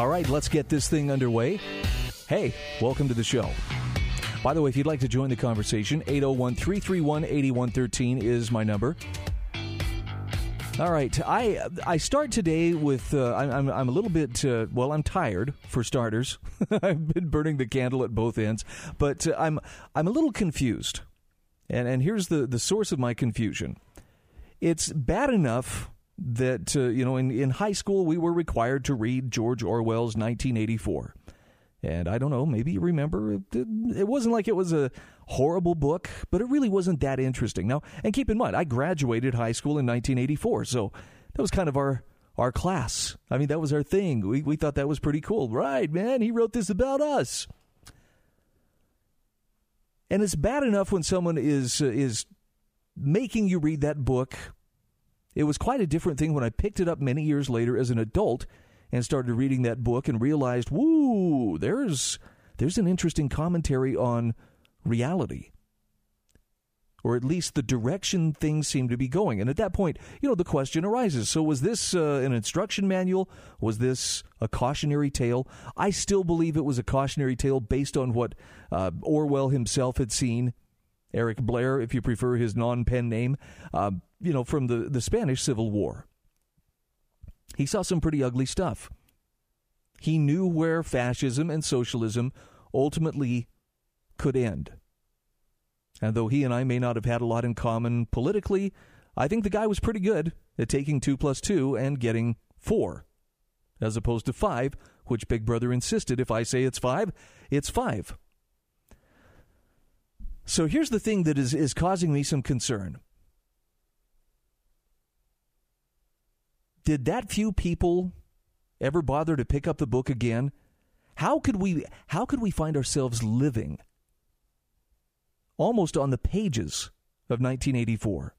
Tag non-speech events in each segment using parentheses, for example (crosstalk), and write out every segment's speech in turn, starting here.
All right, let's get this thing underway. Hey, welcome to the show. By the way, if you'd like to join the conversation, 801 331 8113 is my number. All right, I I start today with uh, I'm I'm a little bit uh, well I'm tired for starters. (laughs) I've been burning the candle at both ends, but uh, I'm I'm a little confused, and and here's the the source of my confusion. It's bad enough that uh, you know in in high school we were required to read George Orwell's 1984. And I don't know, maybe you remember it, it, wasn't like it was a horrible book, but it really wasn't that interesting. Now, and keep in mind, I graduated high school in 1984, so that was kind of our our class. I mean, that was our thing. We we thought that was pretty cool. Right, man, he wrote this about us. And it's bad enough when someone is uh, is making you read that book. It was quite a different thing when I picked it up many years later as an adult and started reading that book and realized, woo, there's there's an interesting commentary on reality. Or at least the direction things seem to be going. And at that point, you know, the question arises. So was this uh, an instruction manual? Was this a cautionary tale? I still believe it was a cautionary tale based on what uh, Orwell himself had seen. Eric Blair, if you prefer his non pen name, uh, you know, from the, the Spanish Civil War. He saw some pretty ugly stuff. He knew where fascism and socialism ultimately could end. And though he and I may not have had a lot in common politically, I think the guy was pretty good at taking 2 plus 2 and getting 4, as opposed to 5, which Big Brother insisted if I say it's 5, it's 5. So here's the thing that is, is causing me some concern. Did that few people ever bother to pick up the book again? How could we how could we find ourselves living almost on the pages of 1984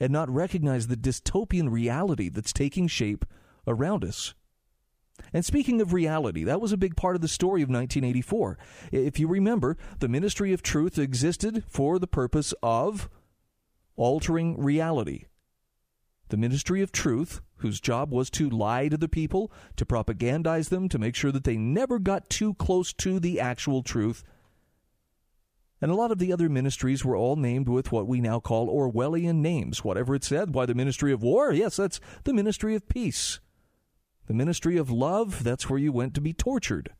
and not recognize the dystopian reality that's taking shape around us? And speaking of reality, that was a big part of the story of 1984. If you remember, the Ministry of Truth existed for the purpose of altering reality. The Ministry of Truth whose job was to lie to the people, to propagandize them, to make sure that they never got too close to the actual truth. And a lot of the other ministries were all named with what we now call Orwellian names. Whatever it said, why the Ministry of War? Yes, that's the Ministry of Peace. The Ministry of Love, that's where you went to be tortured.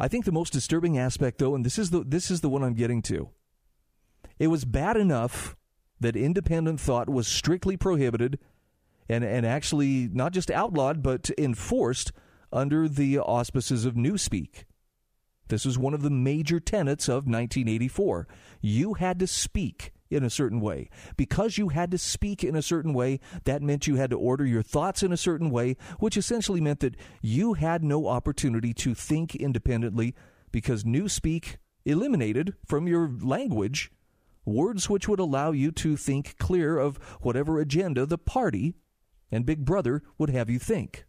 I think the most disturbing aspect though, and this is the this is the one I'm getting to. It was bad enough that independent thought was strictly prohibited and, and actually not just outlawed, but enforced under the auspices of Newspeak. This was one of the major tenets of 1984. You had to speak in a certain way. Because you had to speak in a certain way, that meant you had to order your thoughts in a certain way, which essentially meant that you had no opportunity to think independently because Newspeak eliminated from your language words which would allow you to think clear of whatever agenda the party and Big Brother would have you think.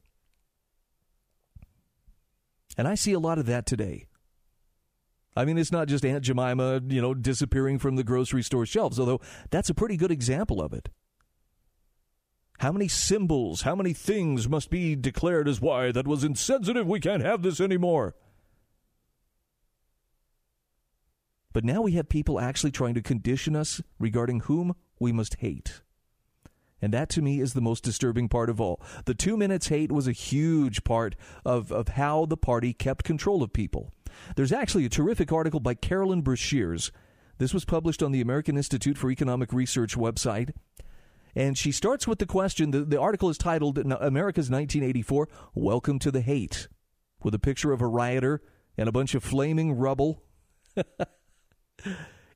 And I see a lot of that today. I mean, it's not just Aunt Jemima, you know, disappearing from the grocery store shelves, although that's a pretty good example of it. How many symbols, how many things must be declared as why that was insensitive, we can't have this anymore? But now we have people actually trying to condition us regarding whom we must hate. And that to me is the most disturbing part of all. The two minutes hate was a huge part of, of how the party kept control of people. There's actually a terrific article by Carolyn Breashears. This was published on the American Institute for Economic Research website. And she starts with the question the, the article is titled America's 1984 Welcome to the Hate, with a picture of a rioter and a bunch of flaming rubble. (laughs)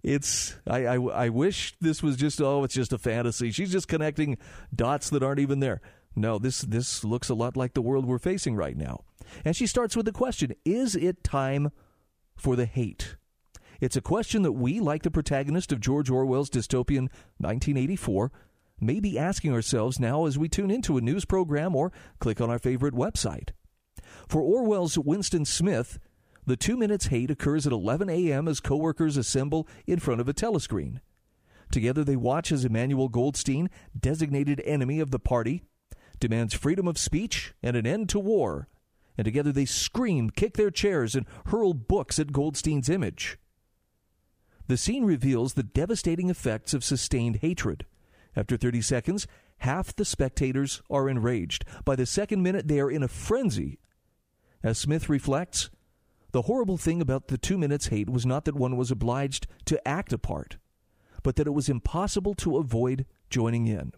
it's I, I, I wish this was just oh it's just a fantasy. She's just connecting dots that aren't even there. No, this this looks a lot like the world we're facing right now. And she starts with the question: Is it time for the hate? It's a question that we, like the protagonist of George Orwell's dystopian 1984, may be asking ourselves now as we tune into a news program or click on our favorite website. For Orwell's Winston Smith, the two minutes hate occurs at 11 a.m. as coworkers assemble in front of a telescreen. Together they watch as Emmanuel Goldstein, designated enemy of the party, demands freedom of speech and an end to war. And together they scream, kick their chairs, and hurl books at Goldstein's image. The scene reveals the devastating effects of sustained hatred. After 30 seconds, half the spectators are enraged. By the second minute, they are in a frenzy. As Smith reflects, the horrible thing about the two minutes hate was not that one was obliged to act a part, but that it was impossible to avoid joining in.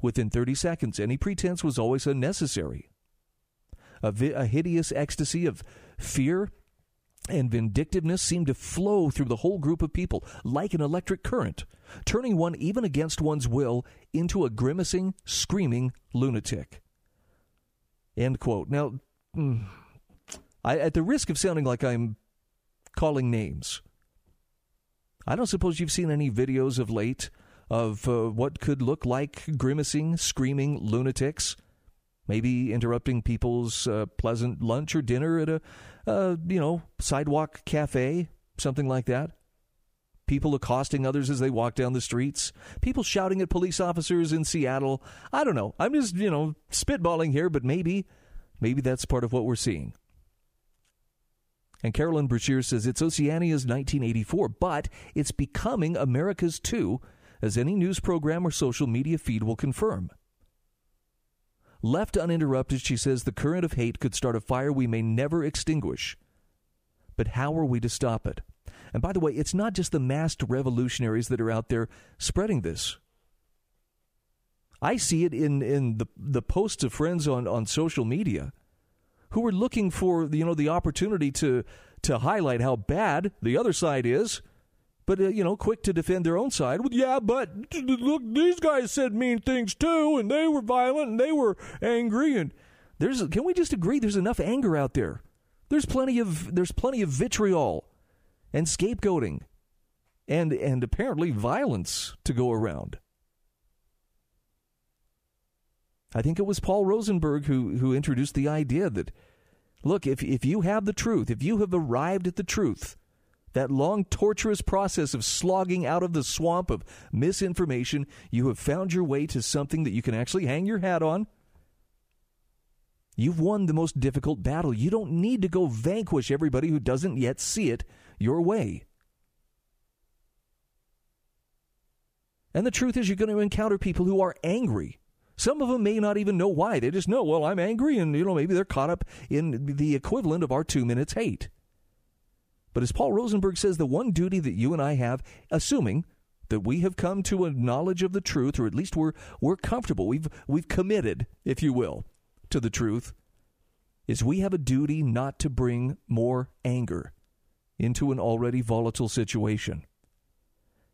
Within 30 seconds, any pretense was always unnecessary. A, vi- a hideous ecstasy of fear and vindictiveness seemed to flow through the whole group of people like an electric current, turning one even against one's will into a grimacing, screaming lunatic. End quote. Now, mm, I, at the risk of sounding like I'm calling names, I don't suppose you've seen any videos of late of uh, what could look like grimacing, screaming lunatics maybe interrupting people's uh, pleasant lunch or dinner at a, uh, you know, sidewalk cafe, something like that. People accosting others as they walk down the streets. People shouting at police officers in Seattle. I don't know. I'm just, you know, spitballing here, but maybe, maybe that's part of what we're seeing. And Carolyn Breashear says it's Oceania's 1984, but it's becoming America's too, as any news program or social media feed will confirm. Left uninterrupted, she says the current of hate could start a fire we may never extinguish. But how are we to stop it? And by the way, it's not just the masked revolutionaries that are out there spreading this. I see it in, in the, the posts of friends on, on social media who are looking for you know the opportunity to to highlight how bad the other side is but uh, you know, quick to defend their own side. Well, yeah, but look, these guys said mean things too, and they were violent and they were angry. And there's, can we just agree? There's enough anger out there. There's plenty of there's plenty of vitriol and scapegoating, and and apparently violence to go around. I think it was Paul Rosenberg who who introduced the idea that, look, if if you have the truth, if you have arrived at the truth that long, torturous process of slogging out of the swamp of misinformation, you have found your way to something that you can actually hang your hat on. You've won the most difficult battle. You don't need to go vanquish everybody who doesn't yet see it your way. And the truth is, you're going to encounter people who are angry. Some of them may not even know why. They just know, well, I'm angry, and you know maybe they're caught up in the equivalent of our two minutes hate. But as Paul Rosenberg says, the one duty that you and I have, assuming that we have come to a knowledge of the truth, or at least we're we're comfortable, we've we've committed, if you will, to the truth, is we have a duty not to bring more anger into an already volatile situation.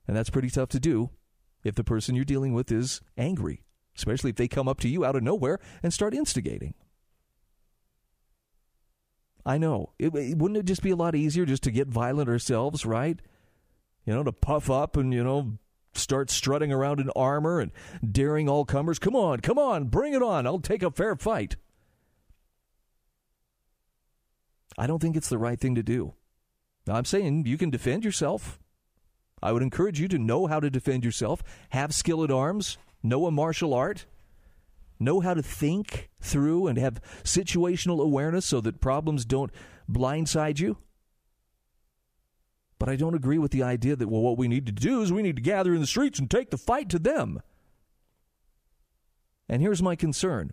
And that's pretty tough to do if the person you're dealing with is angry, especially if they come up to you out of nowhere and start instigating. I know. It, it, wouldn't it just be a lot easier just to get violent ourselves, right? You know, to puff up and, you know, start strutting around in armor and daring all comers. Come on, come on, bring it on. I'll take a fair fight. I don't think it's the right thing to do. Now, I'm saying you can defend yourself. I would encourage you to know how to defend yourself, have skill at arms, know a martial art know how to think through and have situational awareness so that problems don't blindside you. But I don't agree with the idea that, well, what we need to do is we need to gather in the streets and take the fight to them. And here's my concern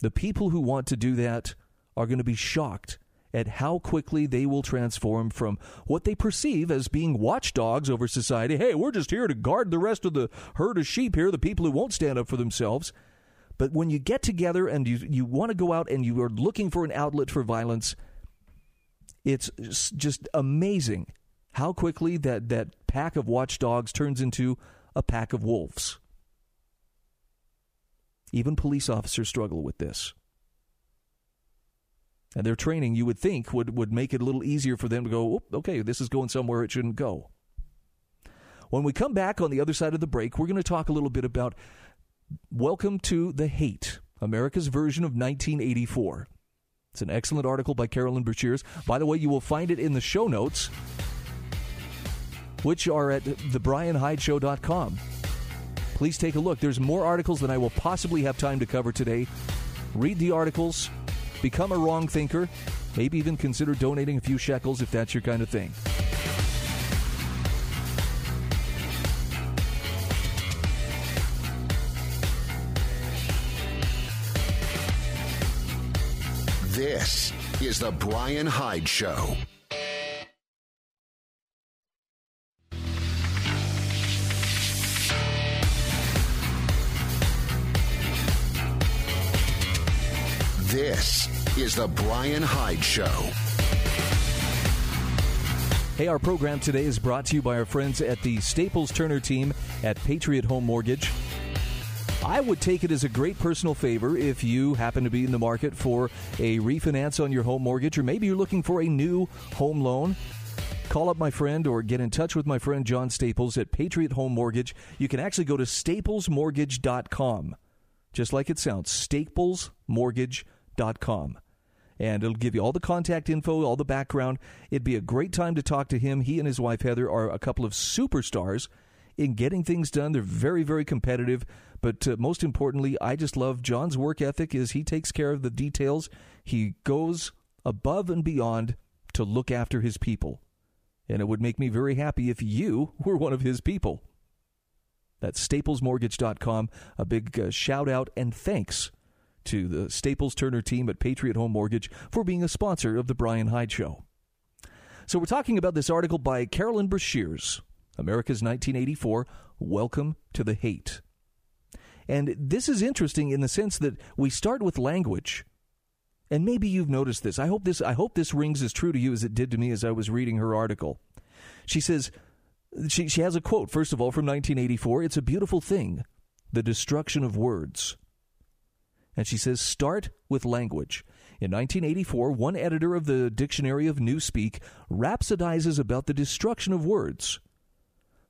the people who want to do that are going to be shocked at how quickly they will transform from what they perceive as being watchdogs over society. Hey, we're just here to guard the rest of the herd of sheep here, the people who won't stand up for themselves. But when you get together and you, you want to go out and you are looking for an outlet for violence, it's just amazing how quickly that, that pack of watchdogs turns into a pack of wolves. Even police officers struggle with this. And their training, you would think, would, would make it a little easier for them to go, okay, this is going somewhere it shouldn't go. When we come back on the other side of the break, we're going to talk a little bit about Welcome to the Hate, America's version of 1984. It's an excellent article by Carolyn Breashears. By the way, you will find it in the show notes, which are at thebryanhydeshow.com. Please take a look. There's more articles than I will possibly have time to cover today. Read the articles, become a wrong thinker, maybe even consider donating a few shekels if that's your kind of thing. This is The Bryan Hyde Show. This is The Bryan Hyde Show. Hey, our program today is brought to you by our friends at the Staples Turner team at Patriot Home Mortgage. I would take it as a great personal favor if you happen to be in the market for a refinance on your home mortgage, or maybe you're looking for a new home loan. Call up my friend or get in touch with my friend John Staples at Patriot Home Mortgage. You can actually go to staplesmortgage.com, just like it sounds, staplesmortgage.com. And it'll give you all the contact info, all the background. It'd be a great time to talk to him. He and his wife Heather are a couple of superstars in getting things done. They're very, very competitive. But uh, most importantly, I just love John's work ethic is he takes care of the details. He goes above and beyond to look after his people. And it would make me very happy if you were one of his people. That's staplesmortgage.com. A big uh, shout out and thanks to the Staples Turner team at Patriot Home Mortgage for being a sponsor of the Bryan Hyde Show. So we're talking about this article by Carolyn Breashears, America's 1984 Welcome to the Hate. And this is interesting in the sense that we start with language. And maybe you've noticed this. I hope this I hope this rings as true to you as it did to me as I was reading her article. She says she she has a quote first of all from 1984, it's a beautiful thing, the destruction of words. And she says start with language. In 1984, one editor of the Dictionary of Newspeak rhapsodizes about the destruction of words.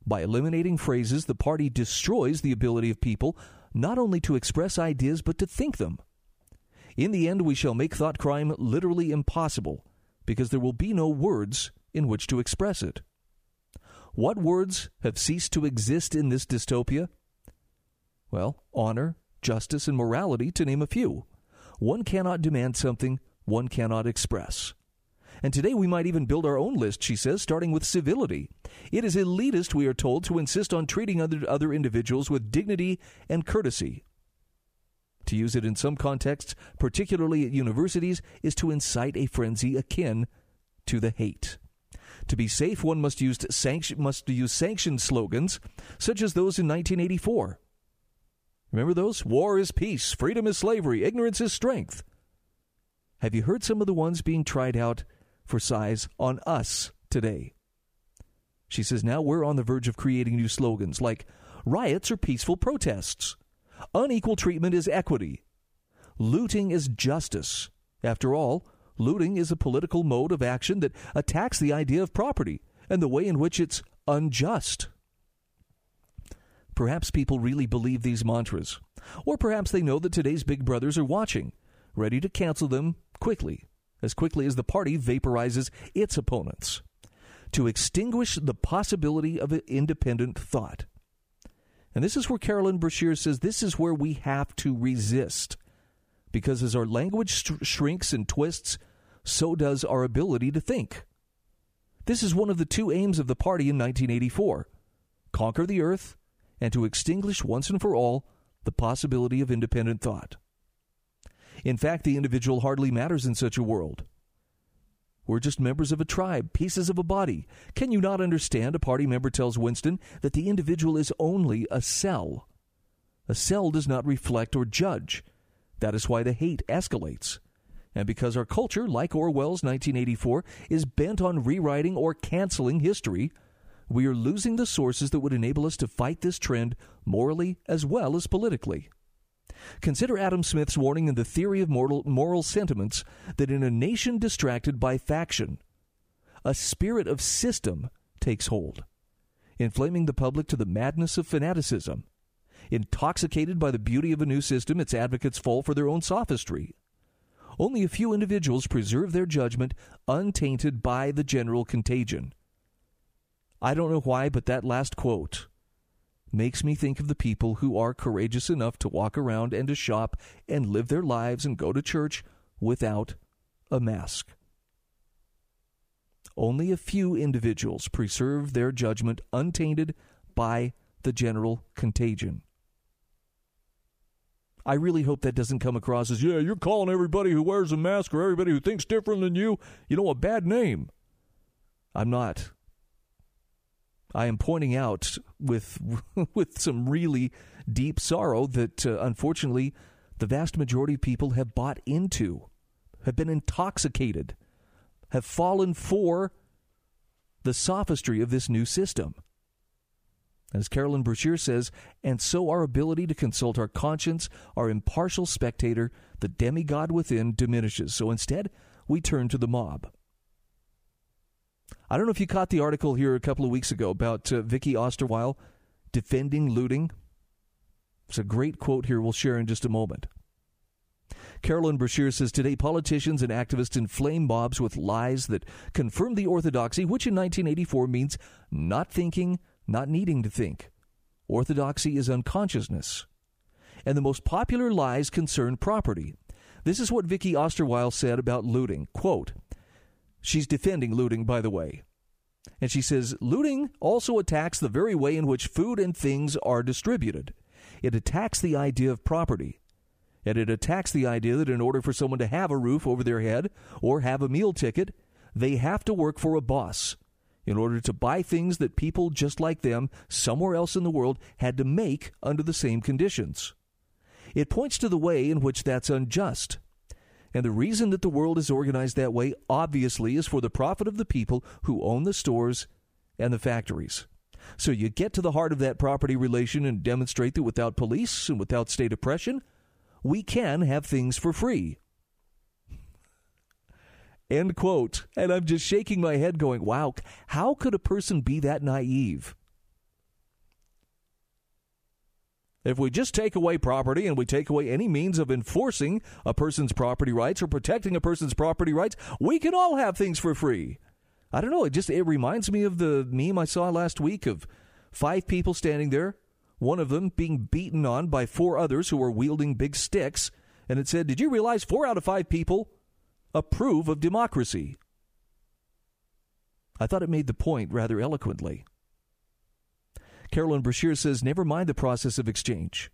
By eliminating phrases, the party destroys the ability of people not only to express ideas, but to think them. In the end, we shall make thought crime literally impossible, because there will be no words in which to express it. What words have ceased to exist in this dystopia? Well, honor, justice, and morality, to name a few. One cannot demand something one cannot express. And today we might even build our own list, she says, starting with civility. It is elitist, we are told, to insist on treating other, other individuals with dignity and courtesy. To use it in some contexts, particularly at universities, is to incite a frenzy akin to the hate. To be safe, one must use, sanction, must use sanctioned slogans, such as those in 1984. Remember those? War is peace, freedom is slavery, ignorance is strength. Have you heard some of the ones being tried out for size on us today. She says now we're on the verge of creating new slogans like riots are peaceful protests, unequal treatment is equity, looting is justice. After all, looting is a political mode of action that attacks the idea of property and the way in which it's unjust. Perhaps people really believe these mantras, or perhaps they know that today's big brothers are watching, ready to cancel them quickly as quickly as the party vaporizes its opponents, to extinguish the possibility of independent thought. And this is where Carolyn Breashears says this is where we have to resist. Because as our language shrinks and twists, so does our ability to think. This is one of the two aims of the party in 1984 conquer the earth and to extinguish once and for all the possibility of independent thought. In fact, the individual hardly matters in such a world. We're just members of a tribe, pieces of a body. Can you not understand? A party member tells Winston that the individual is only a cell. A cell does not reflect or judge. That is why the hate escalates. And because our culture, like Orwell's 1984, is bent on rewriting or canceling history, we are losing the sources that would enable us to fight this trend morally as well as politically. Consider Adam Smith's warning in the theory of moral, moral sentiments that in a nation distracted by faction, a spirit of system takes hold, inflaming the public to the madness of fanaticism. Intoxicated by the beauty of a new system, its advocates fall for their own sophistry. Only a few individuals preserve their judgment untainted by the general contagion. I don't know why, but that last quote makes me think of the people who are courageous enough to walk around and to shop and live their lives and go to church without a mask. Only a few individuals preserve their judgment untainted by the general contagion. I really hope that doesn't come across as, yeah, you're calling everybody who wears a mask or everybody who thinks different than you, you know, a bad name. I'm not. I am pointing out with (laughs) with some really deep sorrow that uh, unfortunately the vast majority of people have bought into, have been intoxicated, have fallen for the sophistry of this new system. As Carolyn Breashear says, and so our ability to consult our conscience, our impartial spectator, the demigod within, diminishes. So instead, we turn to the mob. I don't know if you caught the article here a couple of weeks ago about uh, Vicky Osterweil defending looting. It's a great quote here we'll share in just a moment. Carolyn Breashear says today politicians and activists inflame mobs with lies that confirm the orthodoxy, which in 1984 means not thinking, not needing to think. Orthodoxy is unconsciousness. And the most popular lies concern property. This is what Vicky Osterweil said about looting. Quote, She's defending looting, by the way. And she says looting also attacks the very way in which food and things are distributed. It attacks the idea of property. And it attacks the idea that in order for someone to have a roof over their head or have a meal ticket, they have to work for a boss in order to buy things that people just like them somewhere else in the world had to make under the same conditions. It points to the way in which that's unjust. And the reason that the world is organized that way, obviously, is for the profit of the people who own the stores and the factories. So you get to the heart of that property relation and demonstrate that without police and without state oppression, we can have things for free. End quote. And I'm just shaking my head going, wow, how could a person be that naive? If we just take away property and we take away any means of enforcing a person's property rights or protecting a person's property rights, we can all have things for free. I don't know, it just it reminds me of the meme I saw last week of five people standing there, one of them being beaten on by four others who were wielding big sticks, and it said, "Did you realize 4 out of 5 people approve of democracy?" I thought it made the point rather eloquently. Carolyn Breashear says never mind the process of exchange,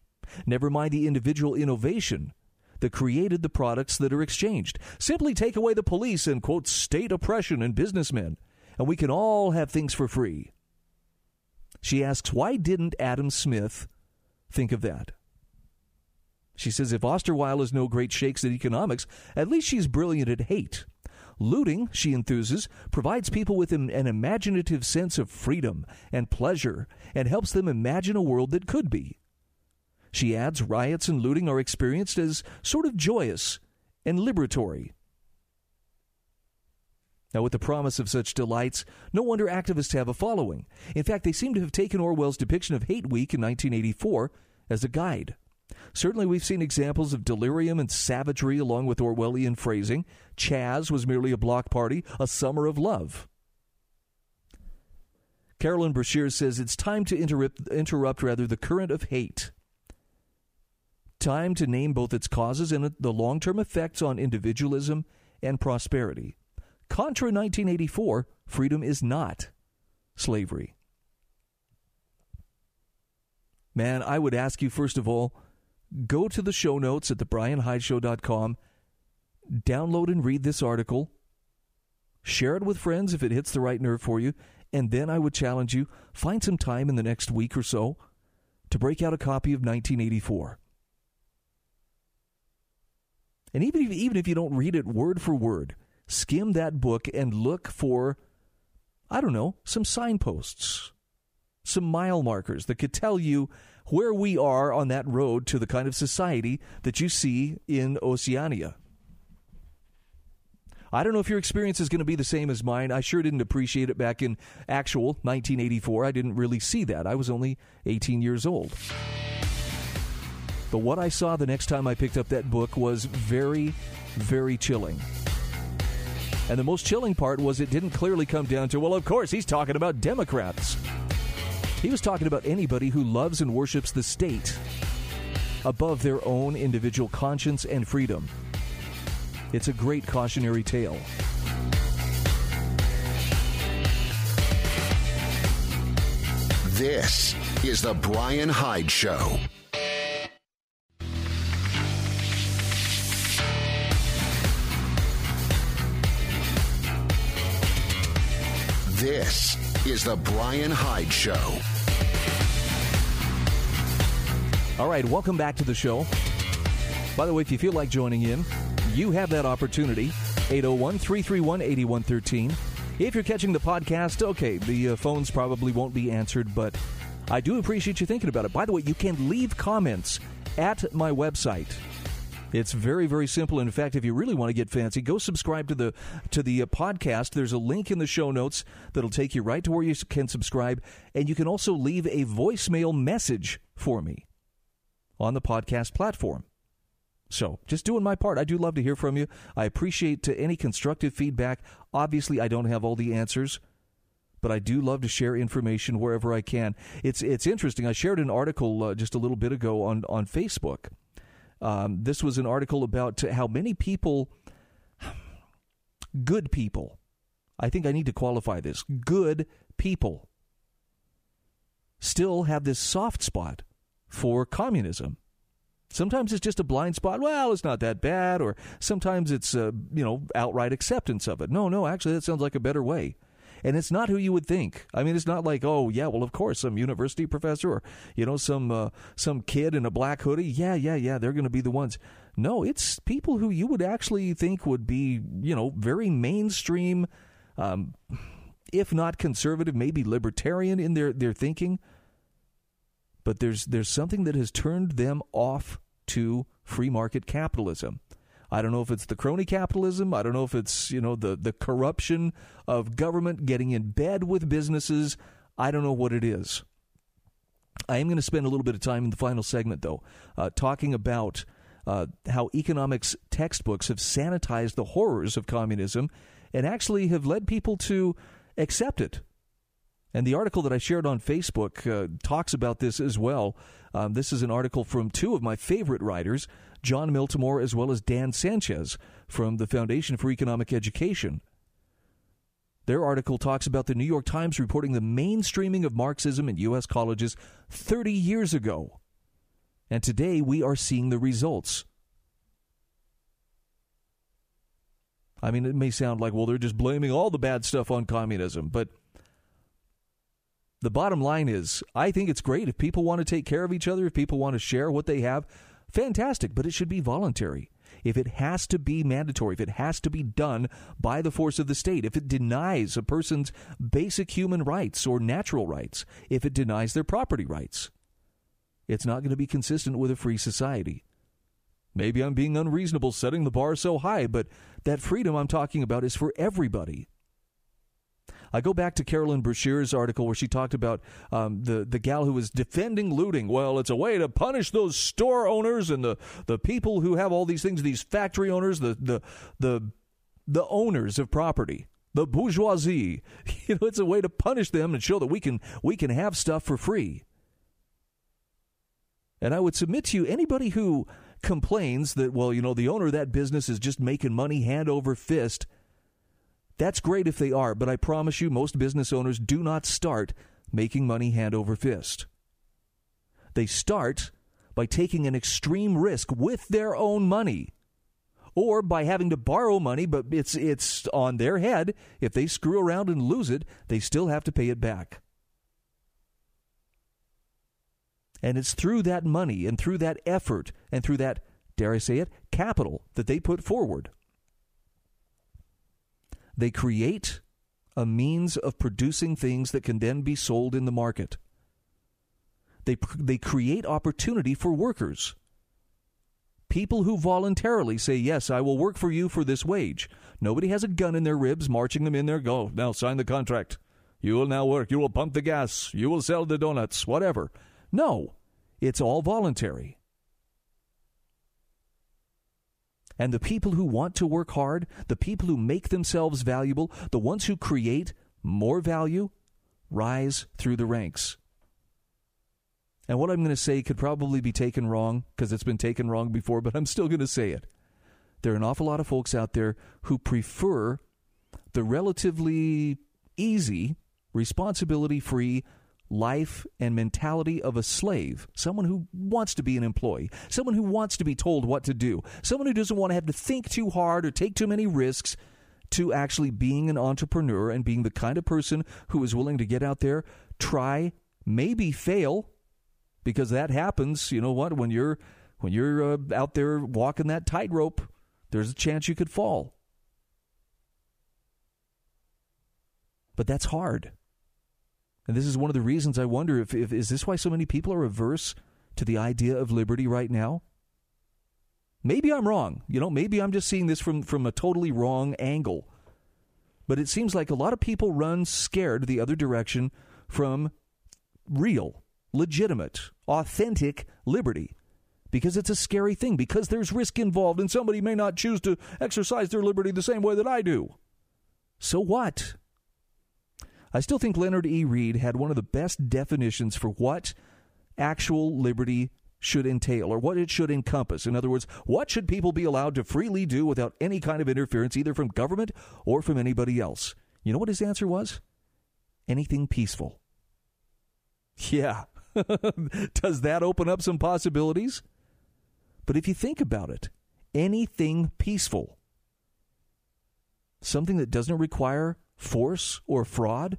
never mind the individual innovation that created the products that are exchanged. Simply take away the police and, quote, state oppression and businessmen, and we can all have things for free. She asks, why didn't Adam Smith think of that? She says, if Osterweil is no great shakes at economics, at least she's brilliant at hate. Looting, she enthuses, provides people with an, imaginative sense of freedom and pleasure and helps them imagine a world that could be. She adds riots and looting are experienced as sort of joyous and liberatory. Now, with the promise of such delights, no wonder activists have a following. In fact, they seem to have taken Orwell's depiction of Hate Week in 1984 as a guide. Certainly, we've seen examples of delirium and savagery along with Orwellian phrasing. Chaz was merely a block party, a summer of love. Carolyn Breashear says it's time to interrupt, interrupt rather the current of hate. Time to name both its causes and the long term effects on individualism and prosperity. Contra 1984, freedom is not slavery. Man, I would ask you, first of all, go to the show notes at thebryanhydeshow.com, download and read this article, share it with friends if it hits the right nerve for you, and then I would challenge you find some time in the next week or so to break out a copy of 1984. And even if, even if you don't read it word for word, skim that book and look for, I don't know, some signposts, some mile markers that could tell you where we are on that road to the kind of society that you see in Oceania. I don't know if your experience is going to be the same as mine. I sure didn't appreciate it back in actual 1984. I didn't really see that. I was only 18 years old. But what I saw the next time I picked up that book was very, very chilling. And the most chilling part was it didn't clearly come down to, well, of course, he's talking about Democrats. He was talking about anybody who loves and worships the state above their own individual conscience and freedom. It's a great cautionary tale. This is The Bryan Hyde Show. This is The Bryan Hyde Show. All right, welcome back to the show. By the way, if you feel like joining in, you have that opportunity. 801 331 8113. If you're catching the podcast, okay, the uh, phones probably won't be answered, but I do appreciate you thinking about it. By the way, you can leave comments at my website. It's very very simple. In fact, if you really want to get fancy, go subscribe to the to the uh, podcast. There's a link in the show notes that'll take you right to where you can subscribe, and you can also leave a voicemail message for me on the podcast platform. So, just doing my part. I do love to hear from you. I appreciate to any constructive feedback. Obviously, I don't have all the answers, but I do love to share information wherever I can. It's it's interesting. I shared an article uh, just a little bit ago on on Facebook. Um, this was an article about how many people, good people, I think I need to qualify this, good people, still have this soft spot for communism. Sometimes it's just a blind spot. Well, it's not that bad, or sometimes it's uh, you know outright acceptance of it. No, no, actually, that sounds like a better way. And it's not who you would think. I mean, it's not like, oh yeah, well, of course, some university professor or you know some uh, some kid in a black hoodie. Yeah, yeah, yeah, they're going to be the ones. No, it's people who you would actually think would be you know very mainstream, um, if not conservative, maybe libertarian in their their thinking but there's there's something that has turned them off to free market capitalism. I don't know if it's the crony capitalism. I don't know if it's you know the the corruption of government getting in bed with businesses. I don't know what it is. I am going to spend a little bit of time in the final segment, though, uh, talking about uh, how economics textbooks have sanitized the horrors of communism and actually have led people to accept it and the article that I shared on Facebook uh, talks about this as well. Um, this is an article from two of my favorite writers, Jon Miltimore as well as Dan Sanchez from the Foundation for Economic Education. Their article talks about the New York Times reporting the mainstreaming of Marxism in U.S. colleges 30 years ago. And today we are seeing the results. I mean, it may sound like, well, they're just blaming all the bad stuff on communism, but the bottom line is, I think it's great if people want to take care of each other, if people want to share what they have, fantastic, but it should be voluntary. If it has to be mandatory, if it has to be done by the force of the state, if it denies a person's basic human rights or natural rights, if it denies their property rights, it's not going to be consistent with a free society. Maybe I'm being unreasonable setting the bar so high, but that freedom I'm talking about is for everybody. I go back to Carolyn Breashear's article where she talked about um, the the gal who was defending looting. Well, it's a way to punish those store owners and the the people who have all these things, these factory owners, the the the the owners of property the bourgeoisie. (laughs) You know, it's a way to punish them and show that we can we can have stuff for free. And I would submit to you anybody who complains that well, you know, the owner of that business is just making money hand over fist. That's great if they are, but I promise you, most business owners do not start making money hand over fist. They start by taking an extreme risk with their own money or by having to borrow money, but it's, it's on their head. If they screw around and lose it, they still have to pay it back. And it's through that money and through that effort and through that dare I say it, capital that they put forward. They create a means of producing things that can then be sold in the market. They, they create opportunity for workers. People who voluntarily say, Yes, I will work for you for this wage. Nobody has a gun in their ribs marching them in there. Go, now sign the contract. You will now work. You will pump the gas. You will sell the donuts, whatever. No, it's all voluntary. And the people who want to work hard, the people who make themselves valuable, the ones who create more value, rise through the ranks. And what I'm going to say could probably be taken wrong because it's been taken wrong before, but I'm still going to say it. There are an awful lot of folks out there who prefer the relatively easy, responsibility free life and mentality of a slave, someone who wants to be an employee, someone who wants to be told what to do, someone who doesn't want to have to think too hard or take too many risks, to actually being an entrepreneur and being the kind of person who is willing to get out there, try, maybe fail, because that happens. You know what? When you're when you're uh, out there walking that tightrope, there's a chance you could fall. But that's hard. And this is one of the reasons I wonder if, if is this why so many people are averse to the idea of liberty right now? Maybe I'm wrong. You know, maybe I'm just seeing this from, from a totally wrong angle. But it seems like a lot of people run scared the other direction from real, legitimate, authentic liberty because it's a scary thing, because there's risk involved, and somebody may not choose to exercise their liberty the same way that I do. So what? I still think Leonard E. Read had one of the best definitions for what actual liberty should entail or what it should encompass. In other words, what should people be allowed to freely do without any kind of interference, either from government or from anybody else? You know what his answer was? Anything peaceful. Yeah. (laughs) Does that open up some possibilities? But if you think about it, anything peaceful, something that doesn't require force or fraud?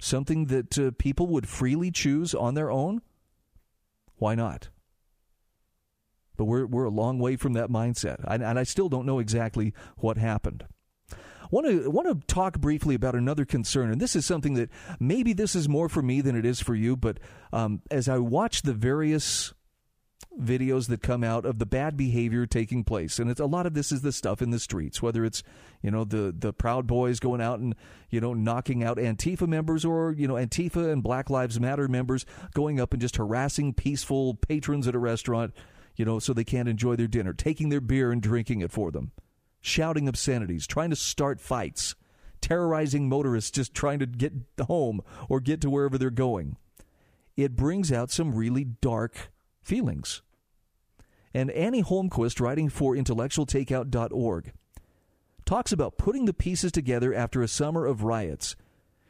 Something that uh, people would freely choose on their own? Why not? But we're, we're a long way from that mindset. And, I still don't know exactly what happened. Want to want to talk briefly about another concern, and this is something that maybe this is more for me than it is for you. But um, as I watch the various videos that come out of the bad behavior taking place. And it's a lot of this is the stuff in the streets whether it's you know the the proud boys going out and you know knocking out antifa members or you know antifa and black lives matter members going up and just harassing peaceful patrons at a restaurant you know so they can't enjoy their dinner taking their beer and drinking it for them shouting obscenities trying to start fights terrorizing motorists just trying to get home or get to wherever they're going. It brings out some really dark feelings. And Annie Holmquist, writing for intellectualtakeout.org, talks about putting the pieces together after a summer of riots.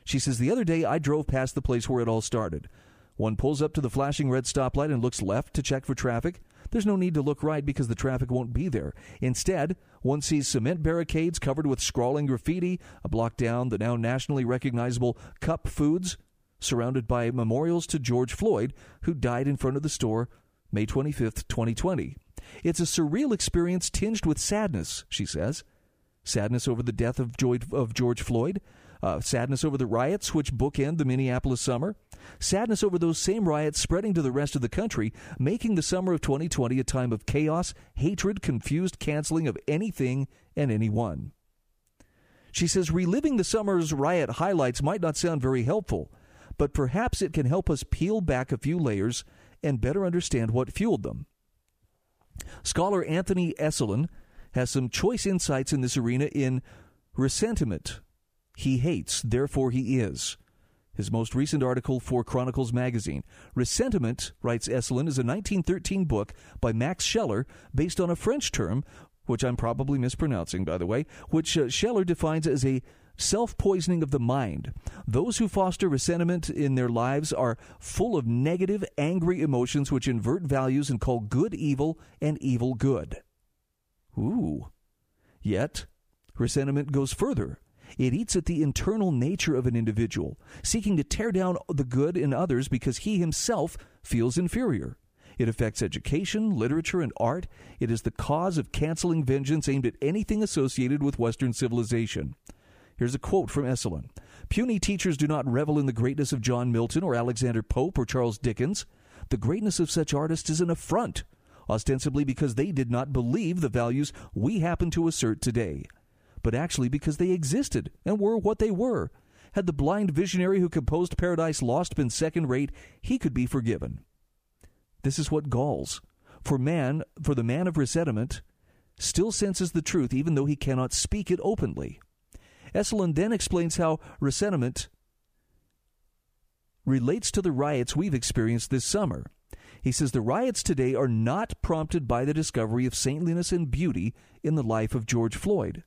She says, The other day I drove past the place where it all started. One pulls up to the flashing red stoplight and looks left to check for traffic. There's no need to look right because the traffic won't be there. Instead, one sees cement barricades covered with scrawling graffiti, a block down the now nationally recognizable Cup Foods, surrounded by memorials to George Floyd, who died in front of the store May 25th, 2020. It's a surreal experience tinged with sadness, she says. Sadness over the death of George, Floyd, uh, sadness over the riots which bookend the Minneapolis summer, sadness over those same riots spreading to the rest of the country, making the summer of 2020 a time of chaos, hatred, confused canceling of anything and anyone. She says reliving the summer's riot highlights might not sound very helpful, but perhaps it can help us peel back a few layers and better understand what fueled them. Scholar Anthony Esolen has some choice insights in this arena in Ressentiment. He hates, therefore he is. His most recent article for Chronicles magazine. Ressentiment, writes Esolen, is a 1913 book by Max Scheler based on a French term, which I'm probably mispronouncing, by the way, which uh, Scheler defines as a self poisoning of the mind. Those who foster resentment in their lives are full of negative, angry emotions which invert values and call good evil and evil good. Ooh. Yet, resentment goes further. It eats at the internal nature of an individual, seeking to tear down the good in others because he himself feels inferior. It affects education, literature, and art. It is the cause of canceling vengeance aimed at anything associated with Western civilization. Here's a quote from Esolen Puny teachers do not revel in the greatness of John Milton or Alexander Pope or Charles Dickens. The greatness of such artists is an affront, ostensibly because they did not believe the values we happen to assert today, but actually because they existed and were what they were. Had the blind visionary who composed Paradise Lost been second rate, he could be forgiven. This is what galls. For man, for the man of resentment, still senses the truth even though he cannot speak it openly. Esolen then explains how resentment relates to the riots we've experienced this summer. He says the riots today are not prompted by the discovery of saintliness and beauty in the life of George Floyd.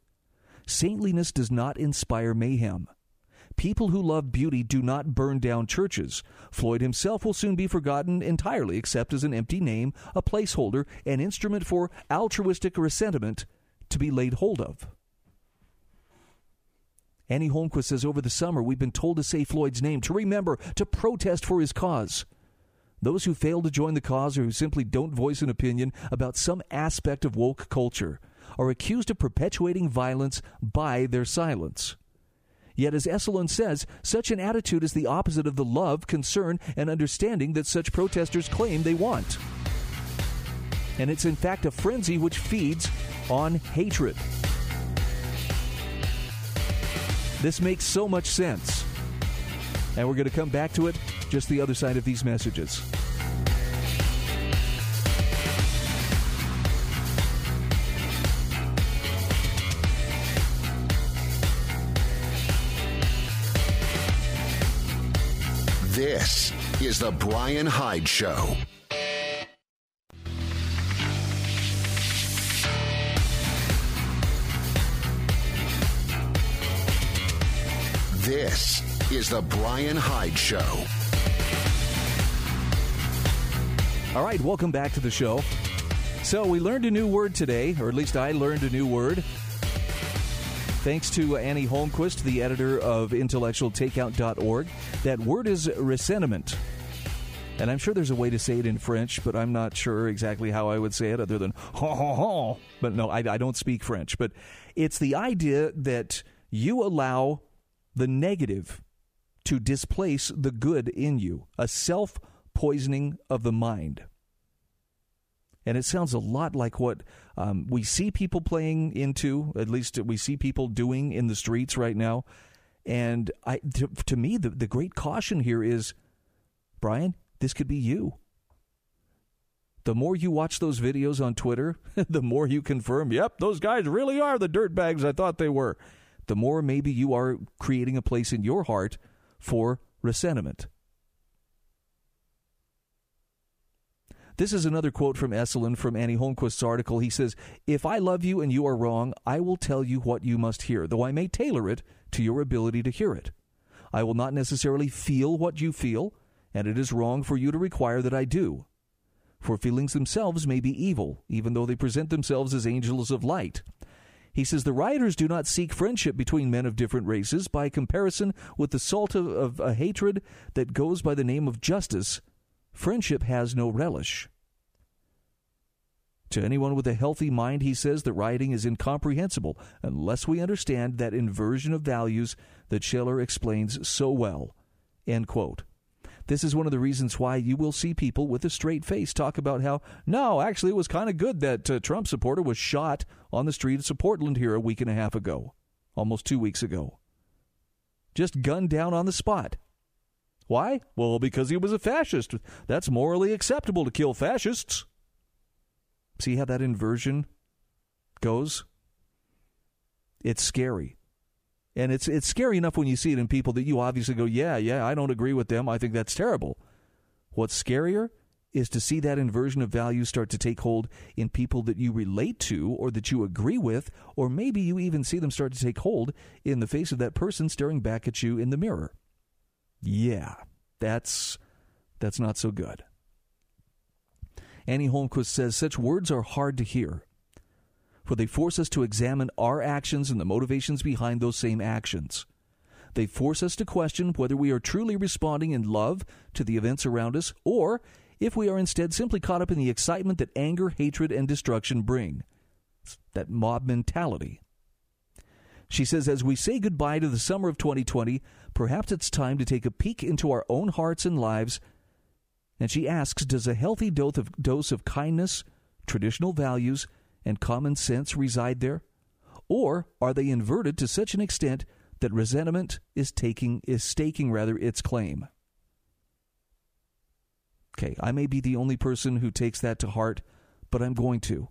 Saintliness does not inspire mayhem. People who love beauty do not burn down churches. Floyd himself will soon be forgotten entirely, except as an empty name, a placeholder, an instrument for altruistic resentment to be laid hold of. Annie Holmquist says over the summer we've been told to say Floyd's name, to remember, to protest for his cause. Those who fail to join the cause or who simply don't voice an opinion about some aspect of woke culture are accused of perpetuating violence by their silence. Yet, as Esolen says, such an attitude is the opposite of the love, concern, and understanding that such protesters claim they want. And it's in fact a frenzy which feeds on hatred. This makes so much sense. And we're going to come back to it just the other side of these messages. This is The Bryan Hyde Show. This is The Bryan Hyde Show. All right, welcome back to the show. So, we learned a new word today, or at least I learned a new word. Thanks to Annie Holmquist, the editor of intellectualtakeout.org. That word is ressentiment. And I'm sure there's a way to say it in French, but I'm not sure exactly how I would say it other than ha ha ha. But no, I, I don't speak French. But it's the idea that you allow the negative to displace the good in you, a self poisoning of the mind. And it sounds a lot like what um, we see people playing into, at least we see people doing in the streets right now. And I, to, to me, the, the great caution here is Bryan, this could be you. The more you watch those videos on Twitter, (laughs) the more you confirm, yep, those guys really are the dirtbags I thought they were the more maybe you are creating a place in your heart for resentment. This is another quote from Esolen from Annie Holmquist's article. He says, If I love you and you are wrong, I will tell you what you must hear, though I may tailor it to your ability to hear it. I will not necessarily feel what you feel, and it is wrong for you to require that I do. For feelings themselves may be evil, even though they present themselves as angels of light. He says the rioters do not seek friendship between men of different races by comparison with the salt of, of a hatred that goes by the name of justice. Friendship has no relish. To anyone with a healthy mind, he says the rioting is incomprehensible unless we understand that inversion of values that Scheler explains so well. End quote. This is one of the reasons why you will see people with a straight face talk about how, no, actually, it was kind of good that uh, Trump supporter was shot on the streets of Portland here a week and a half ago, almost two weeks ago. Just gunned down on the spot. Why? Well, because he was a fascist. That's morally acceptable to kill fascists. See how that inversion goes? It's scary. And it's it's scary enough when you see it in people that you obviously go, yeah, yeah, I don't agree with them. I think that's terrible. What's scarier is to see that inversion of values start to take hold in people that you relate to or that you agree with, or maybe you even see them start to take hold in the face of that person staring back at you in the mirror. Yeah, that's that's not so good. Annie Holmquist says such words are hard to hear for they force us to examine our actions and the motivations behind those same actions. They force us to question whether we are truly responding in love to the events around us, or if we are instead simply caught up in the excitement that anger, hatred, and destruction bring. that mob mentality. She says, as we say goodbye to the summer of 2020, perhaps it's time to take a peek into our own hearts and lives. And she asks, does a healthy dose of, dose of kindness, traditional values, and common sense reside there? Or are they inverted to such an extent that resentment is taking is staking rather its claim? Okay, I may be the only person who takes that to heart, but I'm going to.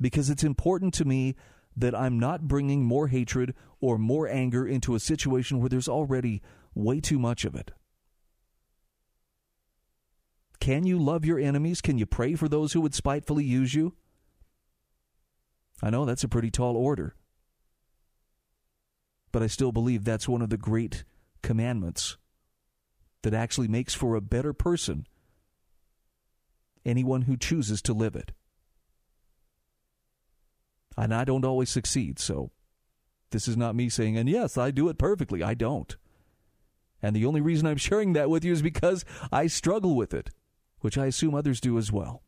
Because it's important to me that I'm not bringing more hatred or more anger into a situation where there's already way too much of it. Can you love your enemies? Can you pray for those who would spitefully use you? I know that's a pretty tall order. But I still believe that's one of the great commandments that actually makes for a better person anyone who chooses to live it. And I don't always succeed, so this is not me saying, and yes, I do it perfectly. I don't. And the only reason I'm sharing that with you is because I struggle with it, which I assume others do as well.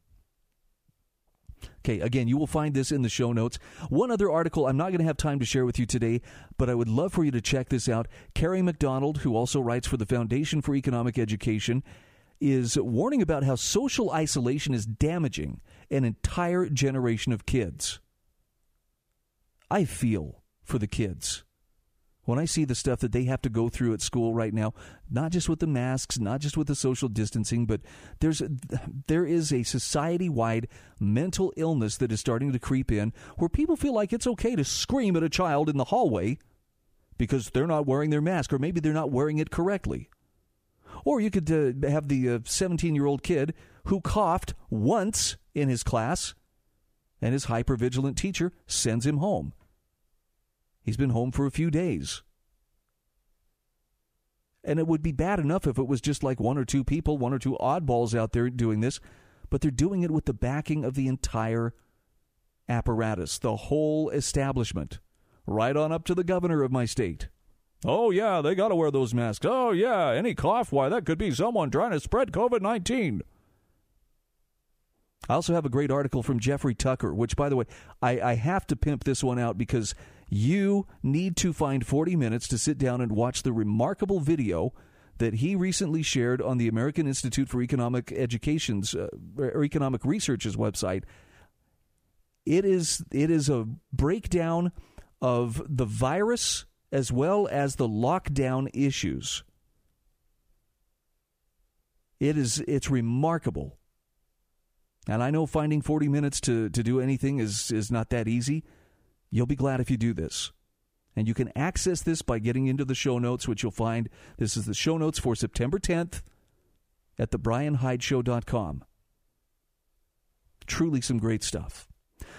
Okay, again, you will find this in the show notes. One other article I'm not going to have time to share with you today, but I would love for you to check this out. Kerry McDonald, who also writes for the Foundation for Economic Education, is warning about how social isolation is damaging an entire generation of kids. I feel for the kids when I see the stuff that they have to go through at school right now, not just with the masks, not just with the social distancing, but there's there is a society-wide mental illness that is starting to creep in where people feel like it's okay to scream at a child in the hallway because they're not wearing their mask or maybe they're not wearing it correctly. Or you could uh, have the 17-year-old uh, kid who coughed once in his class and his hypervigilant teacher sends him home He's been home for a few days. And it would be bad enough if it was just like one or two people, one or two oddballs out there doing this, but they're doing it with the backing of the entire apparatus, the whole establishment, right on up to the governor of my state. Oh, yeah, they got to wear those masks. Oh, yeah, any cough, why, that could be someone trying to spread COVID 19. I also have a great article from Jeffrey Tucker, which, by the way, I, I have to pimp this one out because you need to find 40 minutes to sit down and watch the remarkable video that he recently shared on the American Institute for Economic Education's uh, or Economic Research's website. It is it is a breakdown of the virus as well as the lockdown issues. It is it's remarkable. And I know finding 40 minutes to, to do anything is, is not that easy. You'll be glad if you do this. And you can access this by getting into the show notes, which you'll find. This is the show notes for September 10th at thebryanhydeshow.com. Truly some great stuff.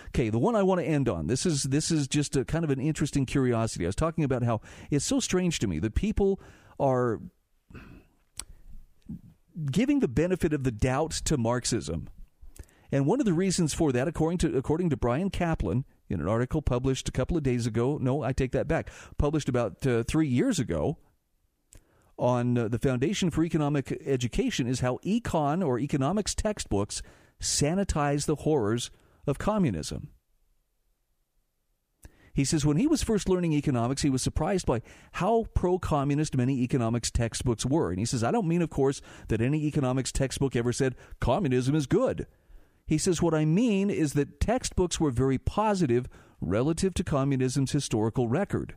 Okay, the one I want to end on. This is this is just a kind of an interesting curiosity. I was talking about how it's so strange to me that people are giving the benefit of the doubt to Marxism. And one of the reasons for that, according to according to Bryan Caplan, in an article published a couple of days ago. No, I take that back. Published about uh, three years ago on uh, the Foundation for Economic Education is how econ or economics textbooks sanitize the horrors of communism. He says when he was first learning economics, he was surprised by how pro communist many economics textbooks were. And he says, I don't mean, of course, that any economics textbook ever said communism is good. He says, What I mean is that textbooks were very positive relative to communism's historical record.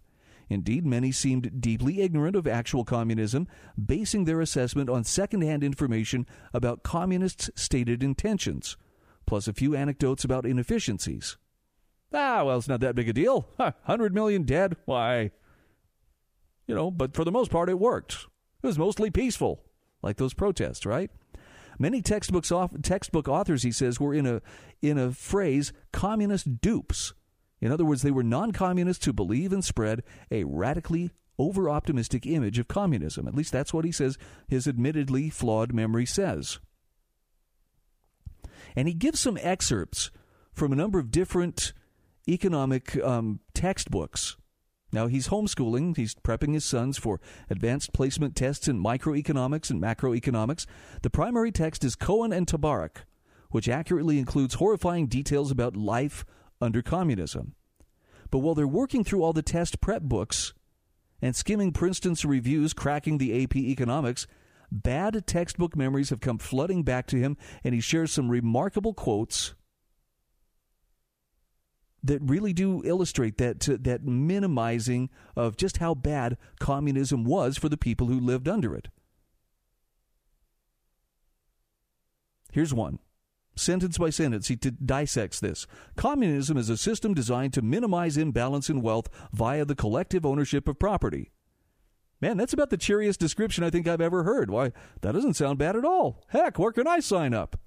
Indeed, many seemed deeply ignorant of actual communism, basing their assessment on secondhand information about communists' stated intentions, plus a few anecdotes about inefficiencies. Ah, well, it's not that big a deal. Huh, 100 million dead? Why? You know, but for the most part, it worked. It was mostly peaceful, like those protests, right? Many textbooks off, textbook authors, he says, were in a in a phrase communist dupes. In other words, they were non-communists who believe and spread a radically over-optimistic image of communism. At least that's what he says his admittedly flawed memory says. And he gives some excerpts from a number of different economic um, textbooks Now, he's homeschooling. He's prepping his sons for advanced placement tests in microeconomics and macroeconomics. The primary text is Cowen and Tabarrok, which accurately includes horrifying details about life under communism. But while they're working through all the test prep books and skimming Princeton's reviews, cracking the AP economics, bad textbook memories have come flooding back to him, and he shares some remarkable quotes that really do illustrate that that minimizing of just how bad communism was for the people who lived under it. Here's one. Sentence by sentence, he t- dissects this. Communism is a system designed to minimize imbalance in wealth via the collective ownership of property. Man, that's about the cheeriest description I think I've ever heard. Why, that doesn't sound bad at all. Heck, where can I sign up?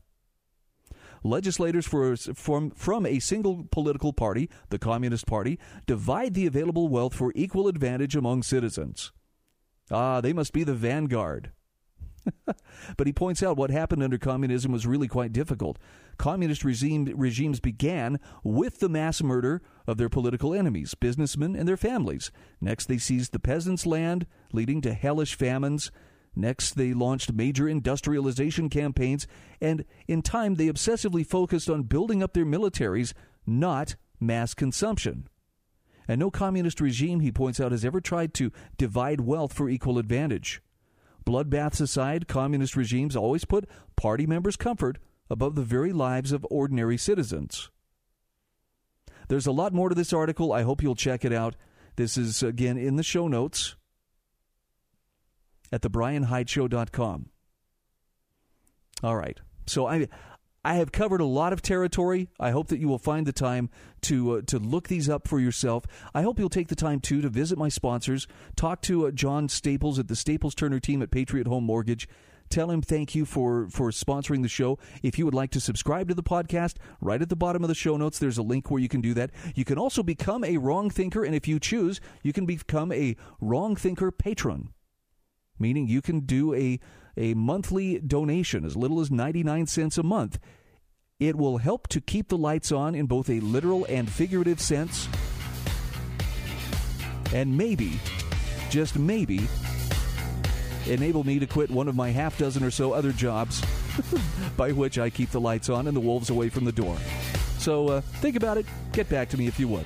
Legislators for, from, from a single political party, the Communist Party, divide the available wealth for equal advantage among citizens. Ah, they must be the vanguard. (laughs) but he points out what happened under communism was really quite difficult. Communist regime, regimes began with the mass murder of their political enemies, businessmen and their families. Next, they seized the peasants' land, leading to hellish famines. Next, they launched major industrialization campaigns, and in time, they obsessively focused on building up their militaries, not mass consumption. And no communist regime, he points out, has ever tried to divide wealth for equal advantage. Bloodbaths aside, communist regimes always put party members' comfort above the very lives of ordinary citizens. There's a lot more to this article. I hope you'll check it out. This is, again, in the show notes at thebryanhydeshow.com. All right. So I I have covered a lot of territory. I hope that you will find the time to uh, to look these up for yourself. I hope you'll take the time too to visit my sponsors, talk to uh, John Staples at the Staples Turner team at Patriot Home Mortgage. Tell him thank you for for sponsoring the show. If you would like to subscribe to the podcast, right at the bottom of the show notes there's a link where you can do that. You can also become a wrong thinker and if you choose, you can become a wrong thinker patron meaning you can do a, a monthly donation as little as 99 cents a month. It will help to keep the lights on in both a literal and figurative sense. And maybe, just maybe, enable me to quit one of my half dozen or so other jobs (laughs) by which I keep the lights on and the wolves away from the door. So uh, think about it. Get back to me if you would.